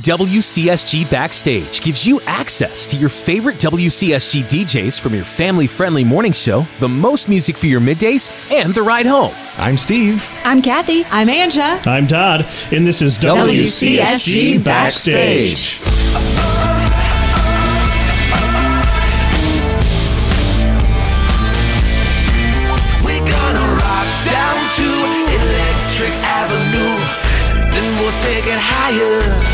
WCSG Backstage gives you access to your favorite WCSG DJs from your family friendly morning show, the most music for your middays, and the ride home. I'm Steve. I'm Kathy. I'm Anja. I'm Todd, and this is WCSG Backstage. We're gonna rock down to Electric Avenue, then we'll take it higher.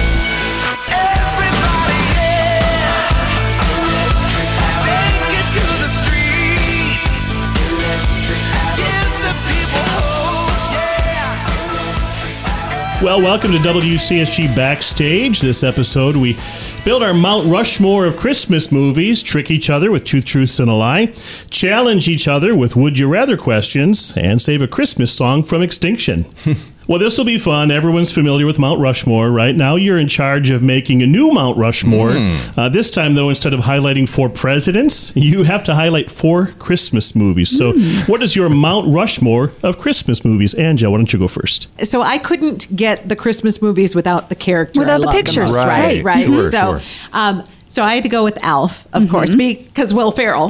Well, welcome to WCSG Backstage. This episode, we build our Mount Rushmore of Christmas movies, trick each other with truth, truths, and a lie, challenge each other with would you rather questions, and save a Christmas song from extinction. well, this will be fun. Everyone's familiar with Mount Rushmore, right? Now you're in charge of making a new Mount Rushmore. Uh, this time, though, instead of highlighting four presidents, you have to highlight four Christmas movies. So, what is your Mount Rushmore of Christmas movies? Anja, why don't you go first? So I couldn't get the Christmas movies without the character. Without I the pictures, most, right. Right. Right. Sure, so, sure. um, so I had to go with Elf, of course, because Will Ferrell.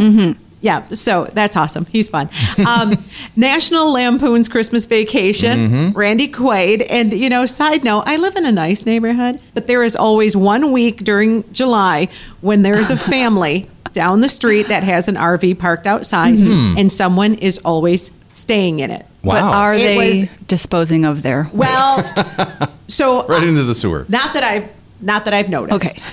Yeah, so that's awesome. He's fun. Um, National Lampoon's Christmas Vacation, Randy Quaid. And, you know, side note, I live in a nice neighborhood, but there is always one week during July when there is a family down the street that has an RV parked outside, and someone is always staying in it. Wow. But are It they was- disposing of their Well, so right into the sewer. not that I've not that I've noticed. Okay.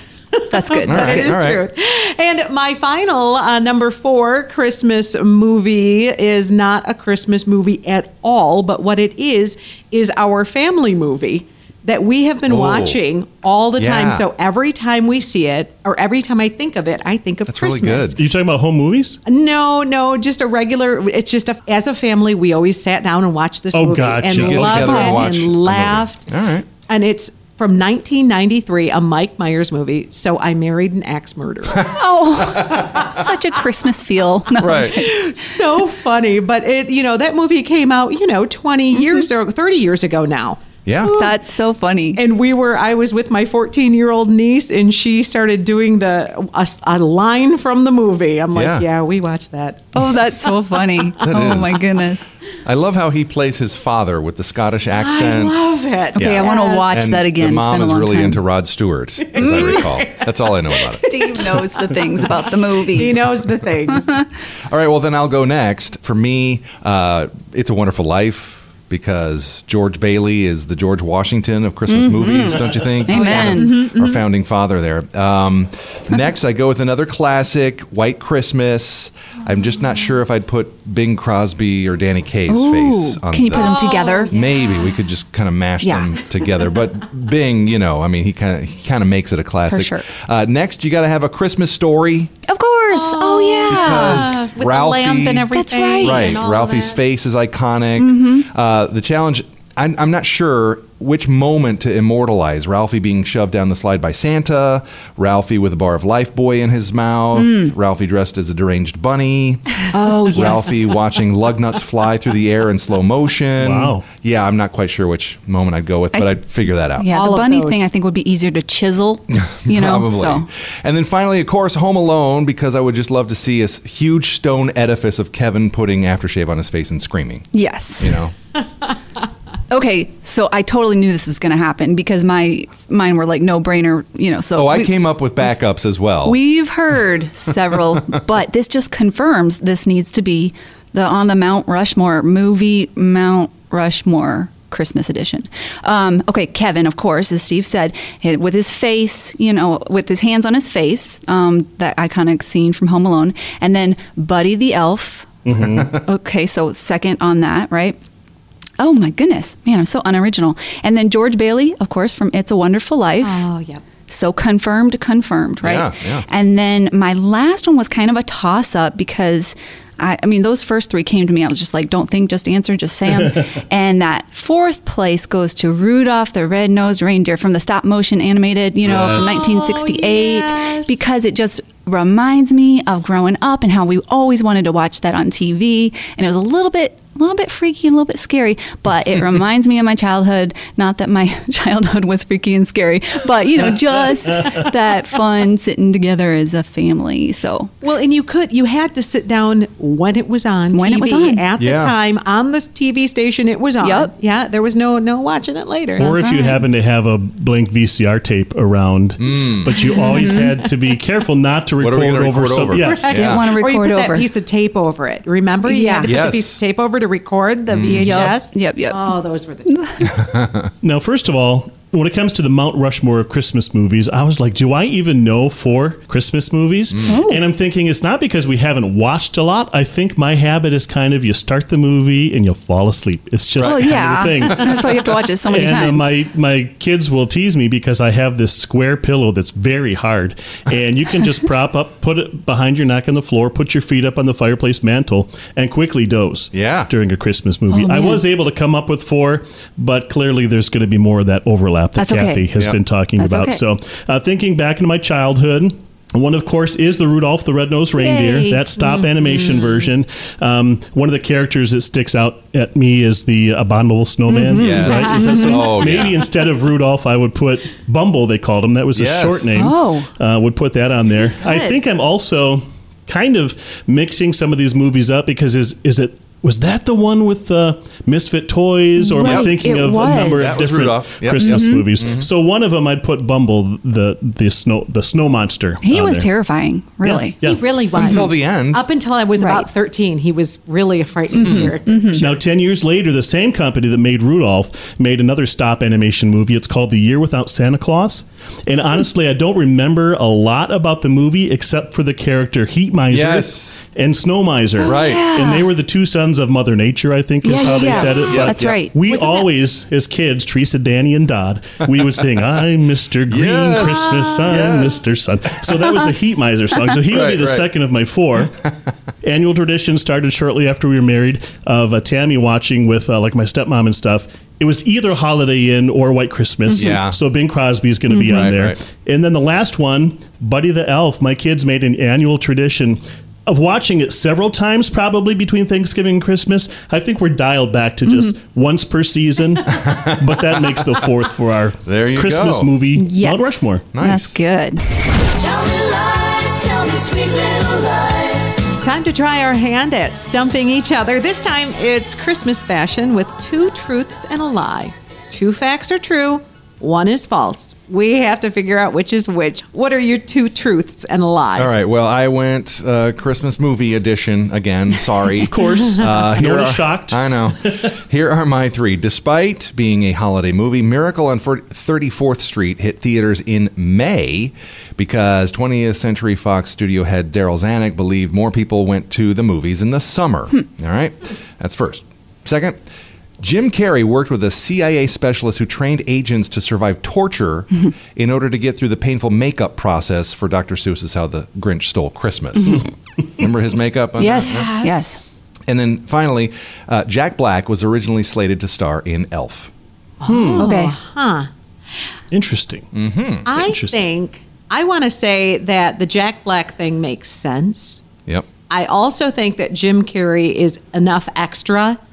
That's good. That's That good. is All right. true. And my final uh, number four Christmas movie is not a Christmas movie at all, but what it is is our family movie that we have been Oh. watching all the time. So every time we see it, or every time I think of it, I think of That's really Christmas. good. Are you talking about home movies? No, no, just a regular. It's just a, as a family, we always sat down and watched this Oh, movie gotcha. and You get loved together and it and laughed. All right. And it's from 1993, a Mike Myers movie. So I married an axe murderer. Oh, such a Christmas feel. No, Right. so funny, but it, you know, that movie came out, you know, 20 years mm-hmm. or 30 years ago now. Yeah. That's so funny. And we were, I was with my 14 year old niece, and she started doing the a, a line from the movie. I'm like, Yeah. yeah, we watched that. Oh, that's so funny. oh is. my goodness. I love how he plays his father with the Scottish accent. I love it. Okay, I want to watch and that again. The It's mom been a is long really time. into Rod Stewart, as I recall. That's all I know about it. Steve knows the things about the movie. He knows the things. All right, well, then I'll go next. For me, uh, It's a Wonderful Life because George Bailey is the George Washington of Christmas movies, don't you think? He's kind of Amen. Our founding father there. Um, next, I go with another classic, White Christmas. I'm just not sure if I'd put Bing Crosby or Danny Kaye's face on Can you the- put them together? Maybe we could just kind of mash Yeah. them together, but Bing, you know, I mean, he kind of he kind of makes it a classic. sure. Uh, next, you got to have a Christmas story course. Oh, yeah. because With Ralphie, the lamp and everything. right. right? and all Ralphie's that. face is iconic. Mm-hmm. Uh, the challenge. I'm, I'm not sure which moment to immortalize Ralphie being shoved down the slide by Santa, Ralphie with a bar of Lifebuoy in his mouth, Ralphie dressed as a deranged bunny, Mm. Oh, yes. Ralphie watching lug nuts fly through the air in slow motion. Wow. Yeah, I'm not quite sure which moment I'd go with, but I- I, would figure that out. Yeah, All the bunny those. thing I think would be easier to chisel, you know. Probably. So And then finally, of course, Home Alone, because I would just love to see a huge stone edifice of Kevin putting aftershave on his face and screaming. yes. You know? Okay, so I totally knew this was going to happen because my mine were like no brainer, you know. So Oh, I we- came up with backups as well. We've heard several, but this just confirms this needs to be the on the Mount Rushmore movie Mount Rushmore Christmas edition. Um, okay, Kevin, of course, as Steve said, with his face, you know, with his hands on his face, um, that iconic scene from Home Alone, and then Buddy the Elf. okay, so second on that, right? Oh my goodness, man, I'm so unoriginal. And then George Bailey, of course, from It's a Wonderful Life. Oh, yep. So confirmed, confirmed, right? Yeah, yeah. And then my last one was kind of a toss up because I, I mean, those first three came to me. I was just like, don't think, just answer, just say 'em. and that fourth place goes to Rudolph the Red-Nosed Reindeer from the stop motion animated, you know, from Yes. 1968, yes. because it just reminds me of growing up and how we always wanted to watch that on TV. And it was a little bit a little bit freaky, a little bit scary, but it reminds me of my childhood. Not that my childhood was freaky and scary, but you know, just that fun sitting together as a family. So Well, and you could, you had to sit down when it was on When TV it was on. at Yeah. the time on the TV station it was on. Yep. Yeah, there was no no watching it later. Or if you right. happen to have a blank VCR tape around, hmm. but you always had to be careful not to What record are we gonna over record some. Yes. Right. didn't want to record or you record put over. that piece of tape over it. Remember, you Yeah. had to put Yes. the piece of tape over to record the mm. VHS. Yep, yep. Oh, those were the days. Now, first of all, when it comes to the Mount Rushmore of Christmas movies, I was like, do I even know four Christmas movies? And I'm thinking it's not because we haven't watched a lot. I think my habit is kind of you start the movie and you'll fall asleep. It's just Oh kind yeah, of a thing. that's why you have to watch it so many and uh, times. my my kids will tease me because I have this square pillow that's very hard, and you can just prop up, put it behind your neck on the floor, put your feet up on the fireplace mantle, and quickly doze. Yeah. during a Christmas movie, Oh, I was able to come up with four, but clearly there's going to be more of that overlap that That's okay. Kathy has Yep. been talking That's about. okay. So, uh, thinking back into my childhood. One, of course, is the Rudolph the Red-Nosed Reindeer. Yay. That stop animation version. Um, one of the characters that sticks out at me is the abominable snowman. Yes. Right? Is that so? Oh, Maybe yeah. instead of Rudolph, I would put Bumble. They called him. That was a Yes. short name. Oh. uh, would put that on there. I think I'm also kind of mixing some of these movies up because is is it was that the one with the misfit toys, or am I thinking of was. a number of That was different Yep. Christmas Mm-hmm. movies? So one of them I'd put Bumble, the the snow the snow monster. he was there. terrifying, really. Yeah. He really was. Until the end. Up until I was Right. about 13, he was really a frightening Mm-hmm. character. Now, 10 years later, the same company that made Rudolph made another stop animation movie. It's called The Year Without Santa Claus. And honestly, I don't remember a lot about the movie except for the character Heat Miser Yes. and Snow Miser. Right. And they were the two sons of Mother Nature, I think is Yeah, how yeah, they yeah. said it. Yeah. That's right. We Wasn't that- always, as kids, Teresa, Danny, and Dodd, we would sing, I'm Mr. Green Yes. Christmas, I'm Yes. Mr. Sun. So that was the Heat Miser song. So he would be the right. second of my four. Annual tradition started shortly after we were married of uh, Tammy watching with uh, like my stepmom and stuff. It was either Holiday Inn or White Christmas. Yeah. So Bing Crosby is going to be on Right, there. right. And then the last one, Buddy the Elf. My kids made an annual tradition of watching it several times, probably between Thanksgiving and Christmas. I think we're dialed back to just Mm-hmm. once per season, but that makes the fourth for our There you Christmas go. movie, Yes. Mount Rushmore. That's good. Tell me lies, tell me sweet little lies. Time to try our hand at stumping each other. This time it's Christmas fashion with two truths and a lie. Two facts are true, one is false. We have to figure out which is which. What are your two truths and a lie? All right. Well, I went uh, Christmas movie edition again. Sorry. of course. Uh, No here one is are- shocked. I know. here are my three. Despite being a holiday movie, Miracle on 34th Street hit theaters in May because 20th Century Fox studio head Darryl Zanuck believed more people went to the movies in the summer. All right. That's first. Second. Jim Carrey worked with a CIA specialist who trained agents to survive torture in order to get through the painful makeup process for Dr. Seuss's How the Grinch Stole Christmas. Remember his makeup? on Yes, that? yes. And then finally, uh, Jack Black was originally slated to star in Elf. Okay. Huh. Interesting. I Interesting. think I want to say that the Jack Black thing makes sense. Yep. I also think that Jim Carrey is enough extra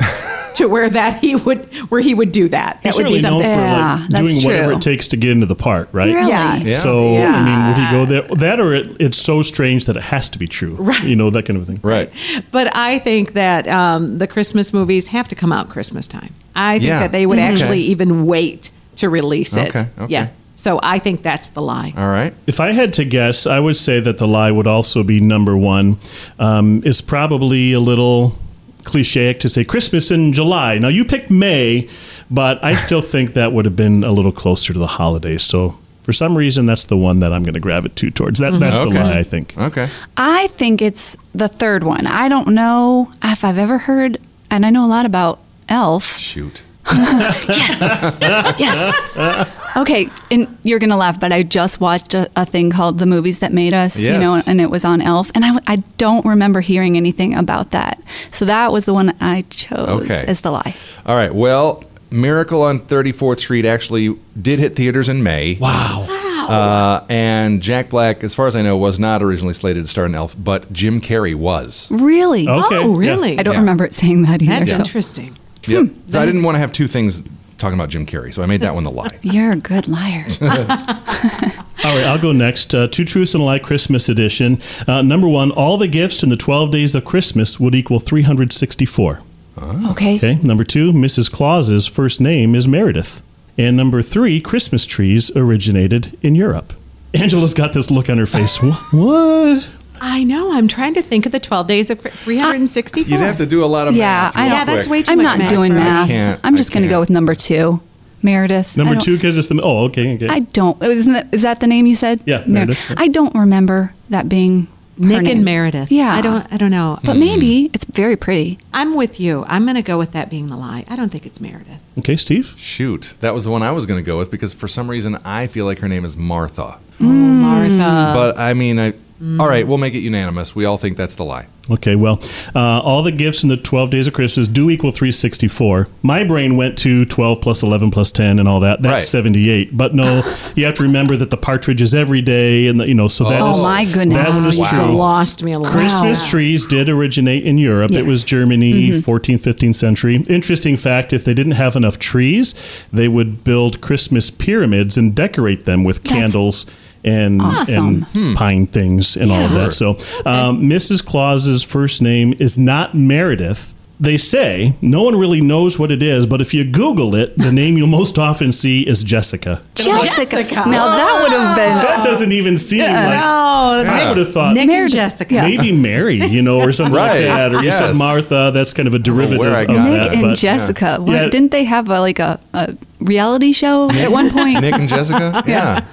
to where that he would where he would do that. He's that would certainly known for Yeah, like that's doing whatever it takes to get into the part, right? Really? Yeah. Yeah. So Yeah. I mean, would he go there? That or it, it's so strange that it has to be true, Right. You know that kind of thing, Right. But I think that um, the Christmas movies have to come out Christmas time. I think Yeah. that they would Mhm. actually Okay. even wait to release it. Okay, okay. Yeah. So I think that's the lie. All right. If I had to guess, I would say that the lie would also be number one. Um, it's probably a little cliche to say Christmas in July. Now you picked May, but I still think that would have been a little closer to the holidays. So for some reason, that's the one that I'm going to gravitate towards. That that's Okay. the lie I think. Okay. I think it's the third one. I don't know if I've ever heard, and I know a lot about Elf. Shoot. Yes. yes. Okay, and you're gonna laugh, but I just watched a, a thing called "The Movies That Made Us," you know, and it was on Elf, and I, I don't remember hearing anything about that. So that was the one I chose Okay. as the lie. All right. Well, Miracle on 34th Street actually did hit theaters in May. Wow. Uh, and Jack Black, as far as I know, was not originally slated to star in Elf, but Jim Carrey was. Really? Okay. Oh, yeah. really? I don't Yeah. remember it saying that either. That's so- interesting. Yep. So I didn't want to have two things talking about Jim Carrey, so I made that one the lie. You're a good liar. All right, I'll go next. Uh, Two Truths and a Lie Christmas edition. Uh, number one, all the gifts in the 12 days of Christmas would equal 364. Okay. Okay. Number two, Mrs. Claus's first name is Meredith. And number three, Christmas trees originated in Europe. Angela's got this look on her face. What? I know. I'm trying to think of the 12 days of 364. You'd have to do a lot of Yeah, math. I real Yeah, that's way too I'm much not math doing for me. math. can't- I'm just going to go with number two, Meredith. Number two, because it's the. Oh, okay. okay. I don't. Oh, isn't that, is that the name you said? Yeah, Mer- Meredith, yeah. I don't remember that being her Nick name. and Meredith. Yeah. I don't I don't know. But hmm. maybe it's very pretty. I'm with you. I'm going to go with that being the lie. I don't think it's Meredith. okay, Steve? Shoot, that was the one I was going to go with because for some reason I feel like her name is Martha. Oh, Martha. but I mean, I. All right, we'll make it unanimous. We all think that's the lie. Okay, well, uh, all the gifts in the 12 days of Christmas do equal 364. My brain went to 12 plus 11 plus 10 and all that. That's Right. 78. But no, you have to remember that the partridge is every day. And, the, you know, so that Oh, is- my goodness. That one is Wow. true. lost me a lot. Christmas trees did originate in Europe. It was Yes. Germany, 14th, 15th century. Interesting fact if they didn't have enough trees, they would build Christmas pyramids and decorate them with candles and, Awesome. and pine things and all of that. So, um, Mrs. Claus's first name is not Meredith. They say no one really knows what it is, but if you Google it, the name you'll most often see is Jessica. Jessica. Now that would have been. That doesn't even seem like. Oh, I would have thought Nick Meredith. and Jessica. Maybe Mary, you know, or something Right, like that. Or you said. Martha. That's kind of a derivative where I of got that. Nick and but- Jessica. What, Yeah. Didn't they have a, like a, a reality show at one point? Nick and Jessica? yeah.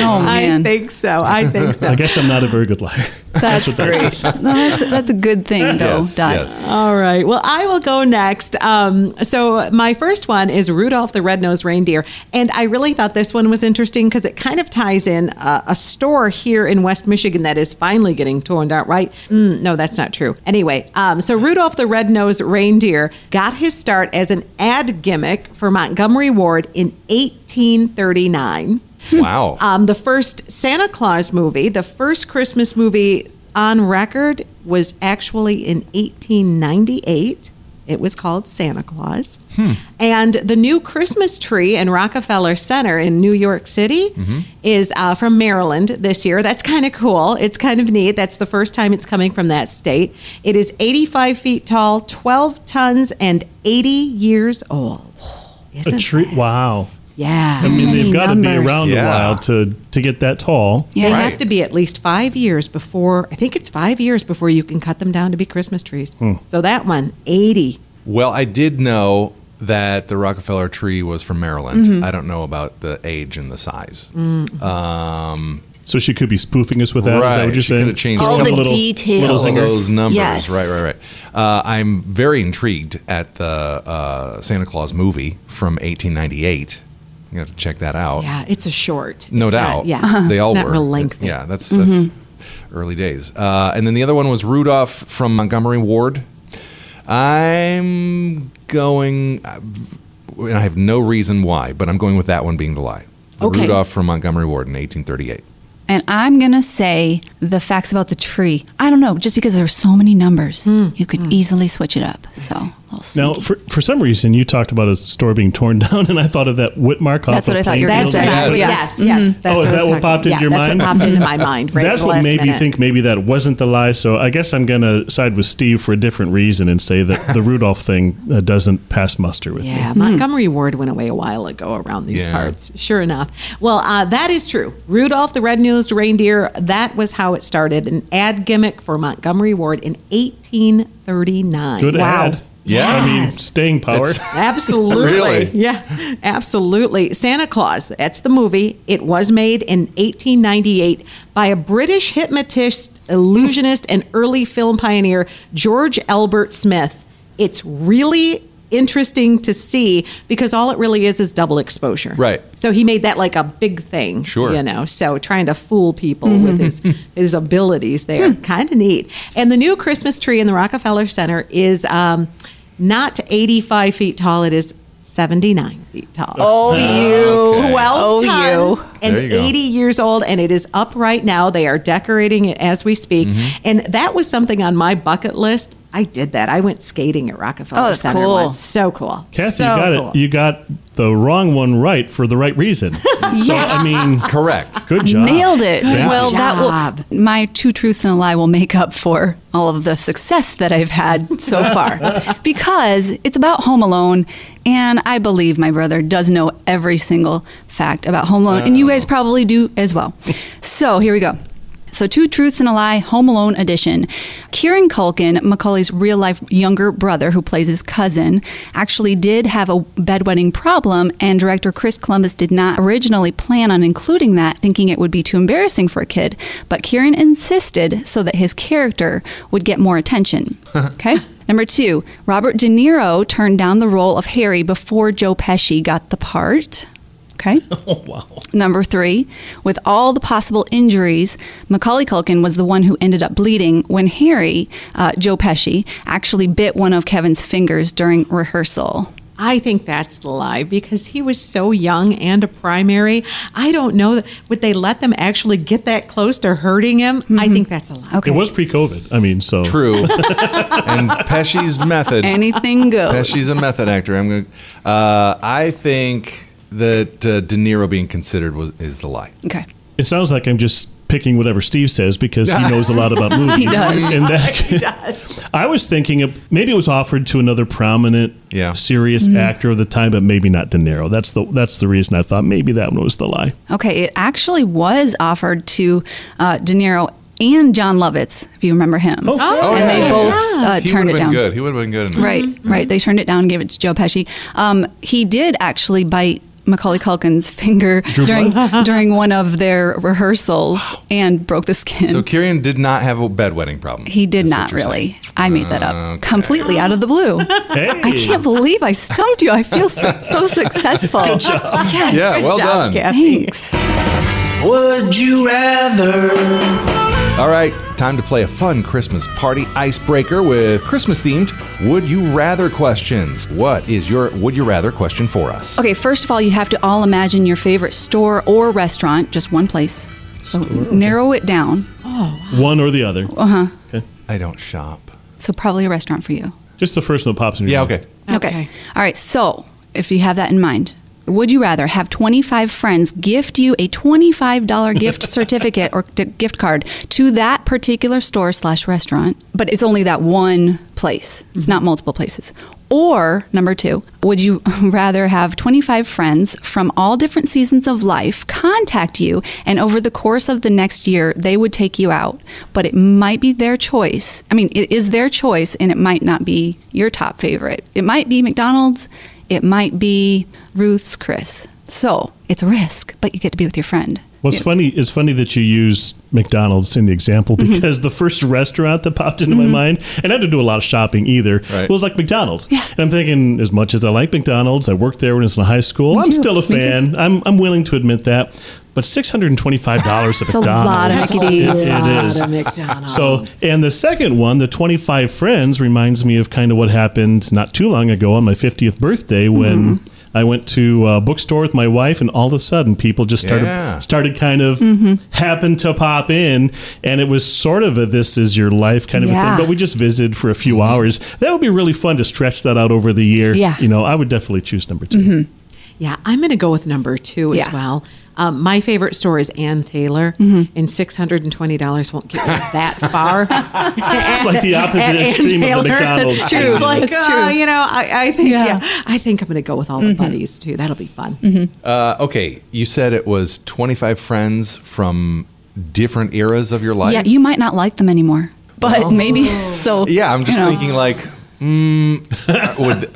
Oh man. I think so. I think so. I guess I'm not a very good liar. that's what that great. says. No, that's, that's a good thing though. Yes, Dot. yes. All right. Well, I will go next. Um, so my first one is Rudolph the Red-Nosed Reindeer, and I really thought this one was interesting because it kind of ties in uh, a store here in West Michigan that is finally getting torn down. Right? Mm, no, that's not true. Anyway, um, so Rudolph the Red-Nosed Reindeer got his start as an ad gimmick for Montgomery Ward in 1839. Wow. Um, the first Santa Claus movie, the first Christmas movie on record, was actually in 1898. It was called Santa Claus. And the new Christmas tree in Rockefeller Center in New York City is uh, from Maryland this year. That's kind of cool. It's kind of neat. That's the first time it's coming from that state. It is 85 feet tall, 12 tons, and 80 years old. A Isn't tree. that- Wow. Yeah. I mean, many they've got to be around Yeah. a while to to get that tall. Yeah. They have to be at least five years before, I think it's five years before you can cut them down to be Christmas trees. So that one, 80. Well, I did know that the Rockefeller tree was from Maryland. Mm-hmm. I don't know about the age and the size. Mm. Um, So she could be spoofing us with that Right, what you're she saying? could've changed All a the little- details. all those numbers. Yes. Right, right, right. Uh, I'm very intrigued at the uh, Santa Claus movie from 1898. You have to check that out. Yeah, it's a short. No It's not- doubt. yeah. They all it's not were. real lengthy. Yeah, that's, that's mm-hmm. early days. Uh, and then the other one was Rudolph from Montgomery Ward. I'm going, uh, and I have no reason why, but I'm going with that one being the lie. The Okay. Rudolph from Montgomery Ward in 1838. And I'm going to say the facts about the tree. I don't know, just because there are so many numbers, hmm. you could hmm. easily switch it up. So, a little Now, for, for some reason, you talked about a store being torn down, and I thought of that Whitmark off That's what I thought you were gonna That's say. exactly, Yeah. yes, yes. That's Oh, is I that what talking- popped into yeah, your that's mind? what popped into my mind, right? That's at the what last made me think maybe that wasn't the lie. So I guess I'm going to side with Steve for a different reason and say that the Rudolph thing uh, doesn't pass muster with Yeah, me. Yeah, Montgomery Ward went away a while ago around these Yeah. parts. Sure enough. Well, uh, that is true. Rudolph the Red-Nosed Reindeer, that was how it started. An ad gimmick for Montgomery Ward in 1839. Good Wow. ad. Yeah. I mean, staying power. Absolutely. Really? Yeah, absolutely. Santa Claus, that's the movie. It was made in 1898 by a British hypnotist, illusionist, and early film pioneer, George Albert Smith. It's really interesting to see because all it really is is double exposure. Right. So he made that like a big thing. Sure. You know, so trying to fool people with his his abilities there. kind of neat. And the new Christmas tree in the Rockefeller Center is um, not 85 feet tall. It is 79 feet tall. Oh, you. 12 Oh, you. tons and you 80 years old, and it is up right now. They are decorating it as we speak. Mm-hmm. And that was something on my bucket list. I did that. I went skating at Rockefeller Oh, that's Center cool. once. So cool. Kathy, so you got cool. it. You got the wrong one right for the right reason. So I mean, Correct. good job. Nailed it. Yeah. Well, job. that will my two truths and a lie will make up for all of the success that I've had so far because it's about Home Alone, and I believe my brother does know every single fact about Home Alone, and you guys probably do as well. So here we go. So, Two Truths and a Lie, Home Alone edition. Kieran Culkin, Macaulay's real life younger brother who plays his cousin, actually did have a bedwetting problem, and director Chris Columbus did not originally plan on including that, thinking it would be too embarrassing for a kid. But Kieran insisted so that his character would get more attention. okay? Number two, Robert De Niro turned down the role of Harry before Joe Pesci got the part. Okay. Oh, wow. Number three, with all the possible injuries, Macaulay Culkin was the one who ended up bleeding when Harry, uh, Joe Pesci, actually bit one of Kevin's fingers during rehearsal. I think that's the lie because he was so young and a primary. I don't know that would they let them actually get that close to hurting him. I think that's a lie. Okay. It was pre-COVID. I mean, so True. and Pesci's method. Anything goes. Pesci's a method actor. I'm going. to Uh, I think that uh, De Niro being considered was is the lie. okay. it sounds like I'm just picking whatever Steve says because he knows a lot about movies. He does. And that, I was thinking of, maybe it was offered to another prominent, Yeah. serious actor of the time, but maybe not De Niro. That's the that's the reason I thought maybe that one was the lie. Okay. It actually was offered to uh, De Niro and Jon Lovitz, if you remember him. Oh, and they yeah, both yeah. uh, he turned would it have been down. good. He would have been good. In it. Right, right. They turned it down and gave it to Joe Pesci. Um, he did actually bite Macaulay Culkin's finger during during one of their rehearsals and broke the skin. So Kieran did not have a bedwetting problem. he did not really. saying. I made that up Okay. completely out of the blue. Hey. I can't believe I stumped you. I feel so, so successful. Good job. Yes. Yeah, well job, done. Kathy. Thanks. Would you rather? All right, time to play a fun Christmas party icebreaker with Christmas themed Would You Rather questions. What is your Would You Rather question for us? Okay, first of all, you have to all imagine your favorite store or restaurant, just one place. So narrow it down. One or the other. Uh huh. Okay. I don't shop. So probably a restaurant for you. Just the first one that pops in your Yeah, mind. okay. Okay. Okay. All right. So, if you have that in mind, would you rather have 25 friends gift you a $25 gift certificate or d- gift card to that particular store slash restaurant, but it's only that one place? It's not mm-hmm. multiple places. Or number two, would you rather have 25 friends from all different seasons of life contact you and over the course of the next year, they would take you out, but it might be their choice. I mean, it is their choice and it might not be your top favorite. It might be McDonald's, it might be Ruth's Chris. So it's a risk, but you get to be with your friend. What's funny it's funny that you use McDonald's in the example Mm-hmm. because the first restaurant that popped into my mind, and I didn't do a lot of shopping either, Right. was like McDonald's. Yeah. And I'm thinking, as much as I like McDonald's, I worked there when I was in high school. I'm too. still a fan. I'm, I'm willing to admit that. But six hundred and twenty-five dollars at It's a McDonald's. lot of Mickey It- A it lot is. of McDonald's. So, and the second one, the 25 friends, reminds me of kind of what happened not too long ago on my 50th birthday when Mm-hmm. I went to a bookstore with my wife, and all of a sudden, people just started Yeah. started kind of Mm-hmm. happened to pop in, and it was sort of a "this is your life" kind of a Yeah. thing. But we just visited for a few hours. That would be really fun to stretch that out over the year. Yeah. Mm-hmm. you know, I would definitely choose number 2 Yeah, I'm going to go with number two Yeah. as well. Um, my favorite store is Ann Taylor, Mm-hmm. and six hundred and twenty dollars won't get me that far. It's like the opposite At Ann extreme of the McDonald's. That's true. It's like That's uh, true. you know, I, I think Yeah. yeah. I think I'm going to go with all the buddies too. That'll be fun. Uh, okay, you said it was 25 friends from different eras of your life. Yeah, you might not like them anymore, but maybe so. Yeah, I'm just you know. thinking like, mm, would,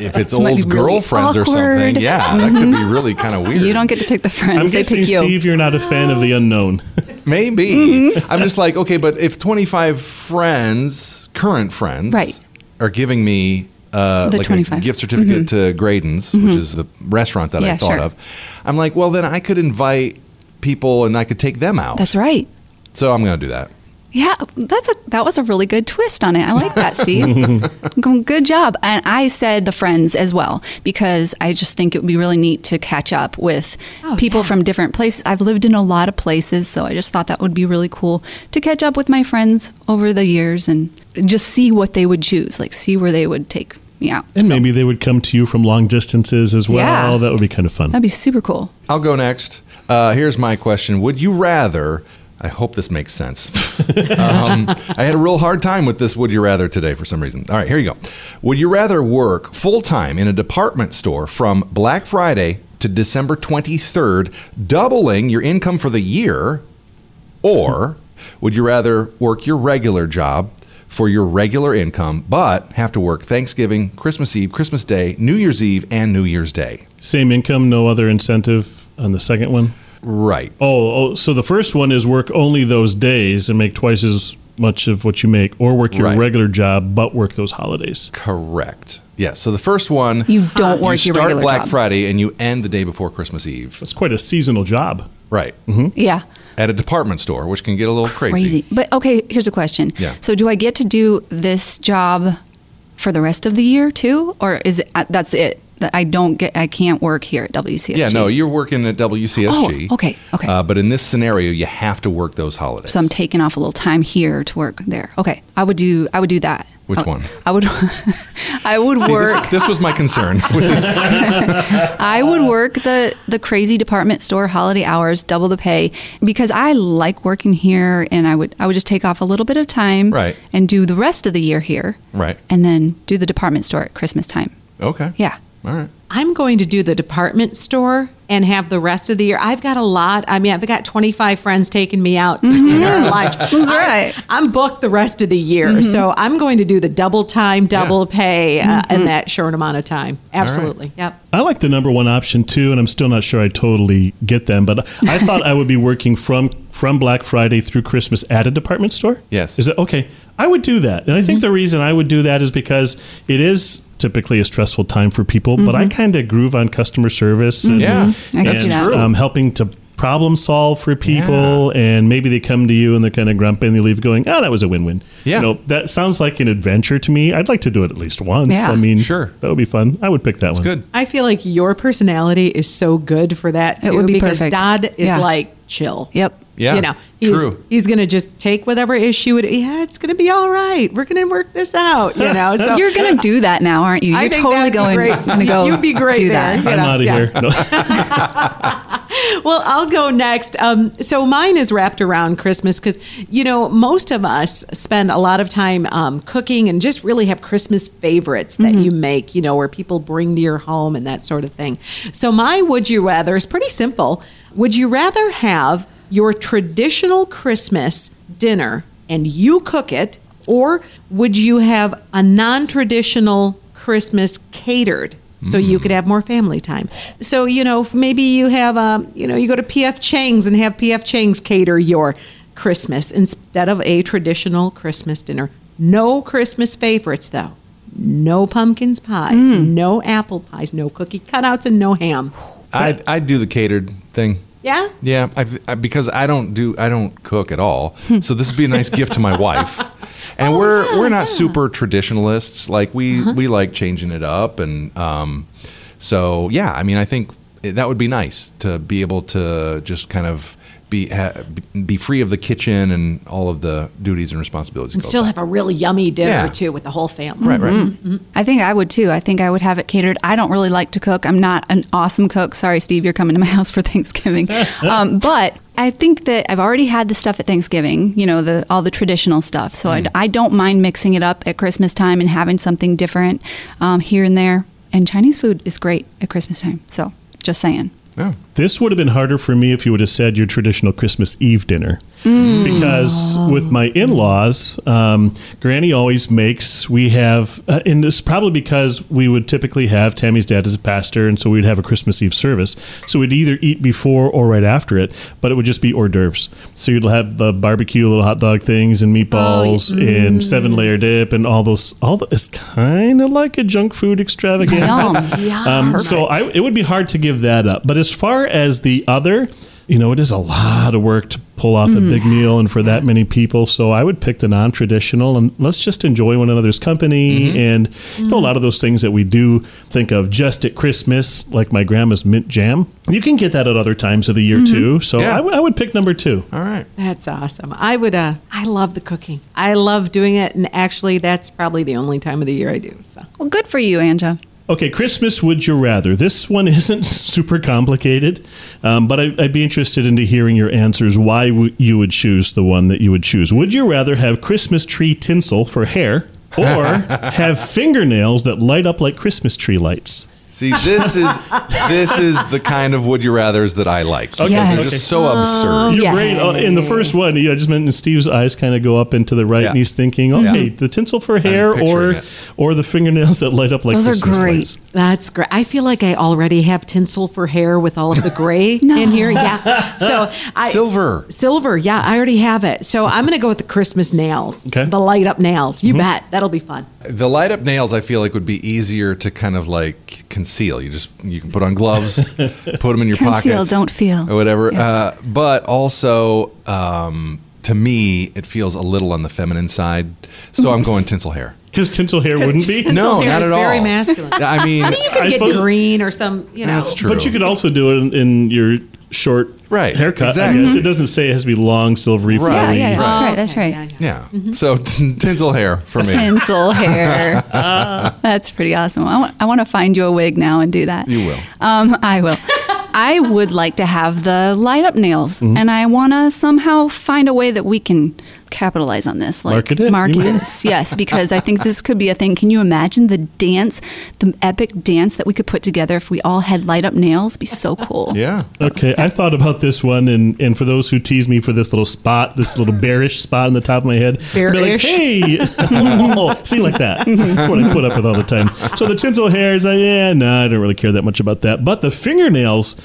if it's old really girlfriends or something. Mm-hmm. yeah, that could be really kind of weird. You don't get to pick the friends; I'm they guessing, pick you. Steve, you're not a fan of the unknown. Maybe. Mm-hmm. I'm just like, okay, but if 25 friends, current friends, Right. are giving me uh, like 25. a gift certificate to Graydon's, which is the restaurant that I Mm-hmm. Thought sure. of, I'm like, well, then I could invite people and I could take them out. That's right. So I'm going to do that. Yeah, that's a that was a really good twist on it. I like that, Steve. Good job. And I said the friends as well because I just think it would be really neat to catch up with Oh, people yeah. from different places. I've lived in a lot of places, so I just thought that would be really cool to catch up with my friends over the years and just see what they would choose, like see where they would take me out. And So maybe they would come to you from long distances as well. Yeah. That would be kind of fun. that'd be super cool. I'll go next. Uh, here's my question: Would you rather? I hope this makes sense. um, I had a real hard time with this "Would you rather" today for some reason. All right, here you go. Would you rather work full time in a department store from Black Friday to December 23rd, doubling your income for the year, or would you rather work your regular job for your regular income, but have to work Thanksgiving, Christmas Eve, Christmas Day, New Year's Eve, and New Year's Day? Same income, no other incentive on the second one. Right. Oh, oh, so the first one is work only those days and make twice as much of what you make, or work your Right. regular job but work those holidays. Correct. Yeah. So the first one, You don't work your regular job you your start regular Black job. Friday and you end the day before Christmas Eve. That's quite a seasonal job. Right. Yeah. At a department store, which can get a little crazy. crazy. But okay, here's a question. Yeah. So do I get to do this job for the rest of the year too, or is it uh, that's it? That I don't get, I can't work here at WCSG. Yeah, no, you're working at WCSG. Oh, okay, okay. Uh, but in this scenario, you have to work those holidays. So I'm taking off a little time here to work there. Okay, I would do. I would do that. Which I- one? I would. I would See, work. this, this was my concern. I would work the the crazy department store holiday hours, double the pay, because I like working here, and I would I would just take off a little bit of time, Right. and do the rest of the year here, Right. and then do the department store at Christmas time. Okay. Yeah. All right. I'm going to do the department store and have the rest of the year. I've got a lot. I mean, I've got 25 friends taking me out to mm-hmm. dinner and lunch. That's I- right. I'm booked the rest of the year. Mm-hmm. So I'm going to do the double time, double pay uh, in mm-hmm. that short amount of time. Absolutely. Yep. I like the number one option too, and I'm still not sure I totally get them. But I thought I would be working from from Black Friday through Christmas at a department store. Yes. Is it okay? I would do that, and I think mm-hmm. the reason I would do that is because it is typically a stressful time for people. But I mm-hmm. kind of groove on customer service. And, mm-hmm. Yeah, I can and that. um, helping to problem solve for people and maybe they come to you and they're kind of grumpy and they leave going oh that was a win-win Yeah. you know that sounds like an adventure to me i'd like to do it at least once Yeah. i mean Sure. that would be fun i would pick that It's one good. I feel like your personality is so good for that too. It would be because perfect. Todd is Yeah. like chill. Yep. Yeah. You know, he's, True. he's going to just take whatever issue it. Yeah, it's going to be all right. We're going to work this out. You know, so You're gonna do that now, aren't you? You're I think totally that'd going. great. Gonna go. You'd be great do there. that. I'm know, out of yeah. here No. Well, I'll go next. Um, so mine is wrapped around Christmas because, you know, most of us spend a lot of time um, cooking and just really have Christmas favorites that you make, you know, where people bring to your home and that sort of thing. So my would you rather is pretty simple. Would you rather have your traditional Christmas dinner and you cook it, or would you have a non traditional Christmas catered? so you could have more family time. So you know, maybe you have um, you know, you go to PF Chang's and have PF Chang's cater your Christmas instead of a traditional Christmas dinner. No Christmas favorites though. No pumpkins pies, no apple pies, no cookie cutouts, and no ham. I'd, I'd do the catered thing. Yeah. Yeah, I've, I, because I don't do I don't cook at all. so this would be a nice gift to my wife. And Oh, we're yeah, we're not yeah. Uh-huh. super traditionalists. Like we we like changing it up, and um, so yeah. I mean, I think that would be nice to be able to just kind of be ha, be free of the kitchen and all of the duties and responsibilities. And still have a really yummy dinner Yeah. too with the whole family. that. right, right. I think I would too. I think I would have it catered. I don't really like to cook. I'm not an awesome cook. Sorry, Steve, you're coming to my house for Thanksgiving. um, but I think that I've already had the stuff at Thanksgiving. You know, the all the traditional stuff. So I, I don't mind mixing it up at Christmas time and having something different um, here and there. And Chinese food is great at Christmas time. So just saying. Yeah. This would have been harder for me if you would have said your traditional Christmas Eve dinner. Because with my in laws, um, Granny always makes, we have, uh, and this probably because we would typically have Tammy's dad as a pastor, and so we'd have a Christmas Eve service. So we'd either eat before or right after it, but it would just be hors d'oeuvres. So you'd have the barbecue, little hot dog things, and meatballs, and seven layer dip, and all those. All the, It's kind of like a junk food extravaganza. Yum. Um, so I, it would be hard to give that up. But as far as the other, you know, it is a lot of work to pull off a Mm. big meal and for that many people. So I would pick the non-traditional and let's just enjoy one another's company Mm-hmm. and you know, a lot of those things that we do think of just at Christmas, like my grandma's mint jam. You can get that at other times of the year too. So Yeah. I would- I would pick number two. All right. That's awesome. I would. Uh, I love the cooking. I love doing it, and actually, that's probably the only time of the year I do. So Well, good for you, Anja. Okay, Christmas Would You Rather. This one isn't super complicated, um, but I, I'd be interested into hearing your answers why w- you would choose the one that you would choose. Would you rather have Christmas tree tinsel for hair or have fingernails that light up like Christmas tree lights? See, this is this is the kind of would you rather's that I like. Because Yes. They're just so absurd. You're Yes. great. Uh, in the first one, yeah, I just meant Steve's eyes kind of go up into the right, Yeah. and he's thinking, okay, the tinsel for hair picturing or it. or the fingernails that light up like Those are Christmas great. lights. that's great. I feel like I already have tinsel for hair with all of the gray in here. Yeah. So I, Silver. Silver. Yeah, I already have it. So I'm going to go with the Christmas nails. Okay. The light up nails. You bet. That'll be fun. The light up nails, I feel like, would be easier to kind of like conceal. You just you can put on gloves, put them in your Conceal, pockets, don't feel. or whatever. Yes. Uh, but also, um, to me, it feels a little on the feminine side. So I'm going tinsel hair. Because tinsel hair wouldn't be. No, hair not is at Very masculine. I mean, I mean, you could I get suppose- green or some. You know. That's true. But you could also do it in, in your short Right, haircut. exactly. I guess it doesn't say it has to be long, silvery, Right. Yeah, flowy. yeah, that's right. That's right. Yeah, yeah. yeah. So t- tinsel hair for me. Tinsel hair. That's pretty awesome. I want, I want to find you a wig now and do that. You will. Um, I will. I would like to have the light up nails, Mm-hmm. and I want to somehow find a way that we can capitalize on this. Like Market it, Market mean? this, yes, because I think this could be a thing. Can you imagine the dance, the epic dance that we could put together if we all had light up nails? Be so cool. Yeah. Okay, I thought about this one, and, and for those who tease me for this little spot, this little bearish spot in the top of my head, to be like, Bearish? hey, oh, see, like that. That's what I put up with all the time. So the tinsel hair is like, yeah, no, I don't really care that much about that. But the fingernails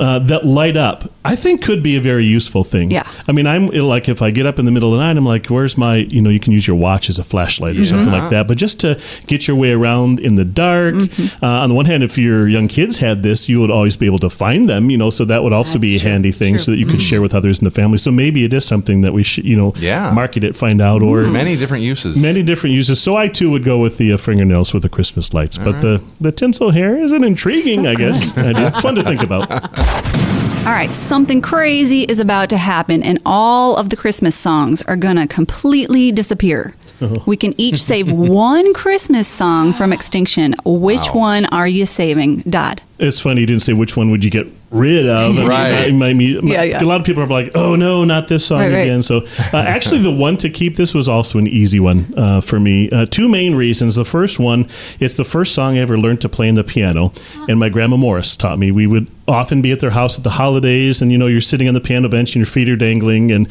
uh, that light up, I think could be a very useful thing. Yeah. I mean, I'm like, if I get up in the middle of the night, I'm like, where's my, you know, you can use your watch as a flashlight or mm-hmm. something like uh-huh. that. But just to get your way around in the dark, mm-hmm. uh, on the one hand, if your young kids had this, you would always be able to find them, you know, so that would also be a true. handy thing so that you could mm-hmm. share with others in the family. So maybe it is something that we should, you know, Yeah. market it, find out, or Many different uses. many different uses. So I too would go with the uh, fingernails with the Christmas lights, but the the tinsel hair is an intriguing, I guess, idea. Fun to think about. All right, something crazy is about to happen, and all of the Christmas songs are going to completely disappear. We can each save one Christmas song from extinction. Which Wow. one are you saving, Todd? It's funny you didn't say which one would you get rid of. I mean, Right. it might be- Yeah, yeah. A lot of people are like, "Oh no, not this song Right, right. again." So, uh, actually, the one to keep this was also an easy one uh, for me. Uh, two main reasons. The first one, it's the first song I ever learned to play on the piano, and my grandma Morris taught me. We would often be at their house at the holidays, and you know, you're sitting on the piano bench and your feet are dangling, and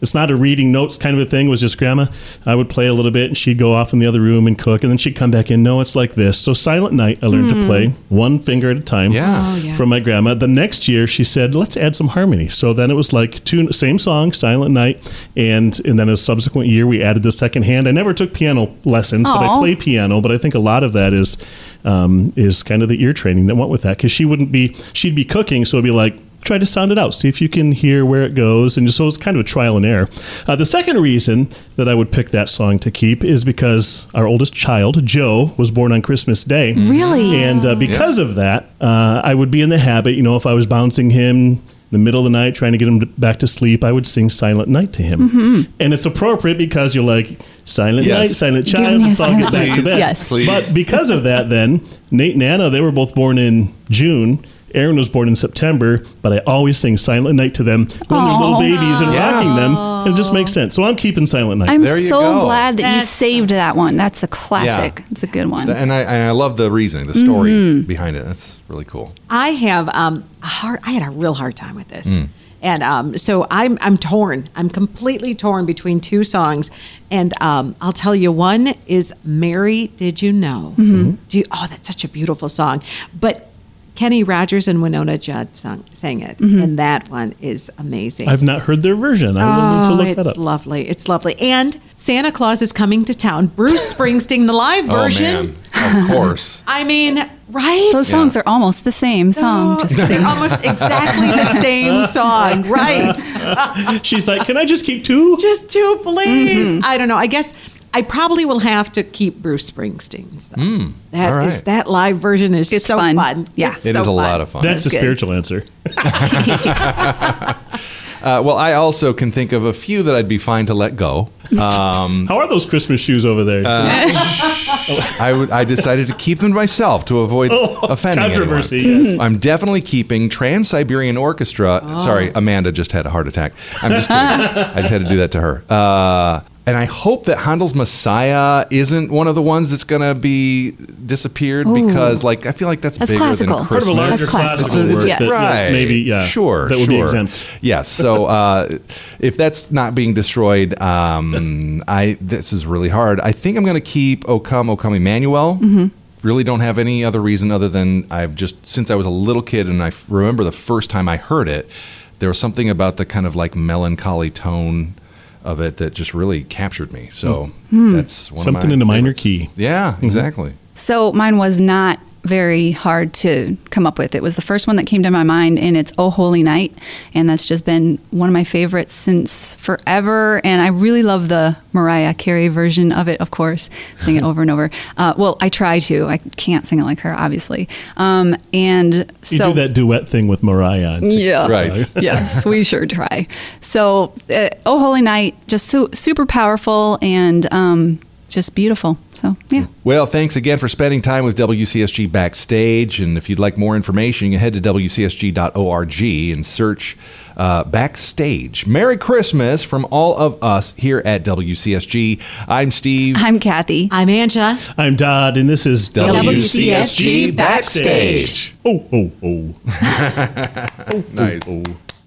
it's not a reading notes kind of a thing. It was just grandma. I would play a little bit, and she'd go off in the other room and cook, and then she'd come back in. No, it's like this. So Silent Night, I learned to play one finger at a time. Yeah. Oh, yeah. From my grandma. The next year, she said, "Let's add some harmony." So then it was like two same song, Silent Night, and and then a subsequent year we added the second hand. I never took piano lessons, but I play piano. But I think a lot of that is um, is kind of the ear training that went with that because she wouldn't be she'd be cooking, so it'd be like try to sound it out, see if you can hear where it goes, and so it's kind of a trial and error. Uh, the second reason that I would pick that song to keep is because our oldest child, Joe, was born on Christmas Day. Really? And uh, because of that, uh, I would be in the habit, you know, if I was bouncing him in the middle of the night trying to get him back to sleep, I would sing Silent Night to him. Mm-hmm. And it's appropriate because you're like, Silent Yes. Night, Silent Give Child, me a let's all get silent back to night. bed. Yes. Please. But because of that, then, Nate and Anna, they were both born in June. Aaron was born in September, but I always sing Silent Night to them when they're little babies and Yeah. rocking them. And it just makes sense. So I'm keeping Silent Night. I'm There you so go. glad that you saved that one. That's a classic. It's a good one. And I, and I love the reasoning, the story Mm-hmm. behind it. That's really cool. I have um, a hard. I had a real hard time with this, Mm. and um, so I'm I'm torn. I'm completely torn between two songs, and um, I'll tell you, one is "Mary, Did You Know?" Mm-hmm. Do you, oh, that's such a beautiful song, but Kenny Rogers and Wynonna Judd sung, sang it, and that one is amazing. I've not heard their version. I will need to Oh, look it's that up. lovely. It's lovely. And Santa Claus is coming to town. Bruce Springsteen, the live version. Oh man, of course. I mean, right? Those songs are almost the same song. Oh, Just kidding. almost exactly the same song, right? She's like, "Can I just keep two? Just two, please. Mm-hmm. I don't know. I guess I probably will have to keep Bruce Springsteen's. Though. That is Hmm. all right. that live version is It's so fun. fun. Yeah. It's It is so a fun. lot of fun. That's the good. spiritual answer. Uh, well, I also can think of a few that I'd be fine to let go. Um, How are those Christmas shoes over there? Uh, I decided to keep them myself to avoid offending Oh, controversy, anyone. yes. I'm definitely keeping Trans Siberian Orchestra. Sorry, Amanda just had a heart attack. I'm just kidding. I just had to do that to her. Uh, and I hope that Handel's Messiah isn't one of the ones that's going to be disappeared because, like, I feel like that's, That's bigger classical. than Part of a larger That's classical. classical It's a- work Yes. that, right. maybe, yeah, Sure. that would be sure. exempt. Yes. So uh, if that's not being destroyed, um, I this is really hard. I think I'm going to keep O Come, O Come Emmanuel. Mm-hmm. Really don't have any other reason other than I've just since I was a little kid and I f- remember the first time I heard it, there was something about the kind of like melancholy tone of it that just really captured me. So Hmm. that's one Something of my in a minor key. Yeah, exactly. So mine was not very hard to come up with. It was the first one that came to my mind, and it's Oh Holy Night. And that's just been one of my favorites since forever. And I really love the Mariah Carey version of it, of course, sing it over and over. Uh, well, I try to. I can't sing it like her, obviously. Um, and You so. do that duet thing with Mariah. Yeah. Right. yes, we sure try. So, uh, Oh Holy Night, just so, super powerful and um, just beautiful. So, yeah. Well, thanks again for spending time with WCSG Backstage. And if you'd like more information, you can head to WCSG.org and search uh, Backstage. Merry Christmas from all of us here at WCSG. I'm Steve. I'm Kathy. I'm Anja. I'm Todd, and this is WCSG Backstage. Oh, oh, oh. nice. oh.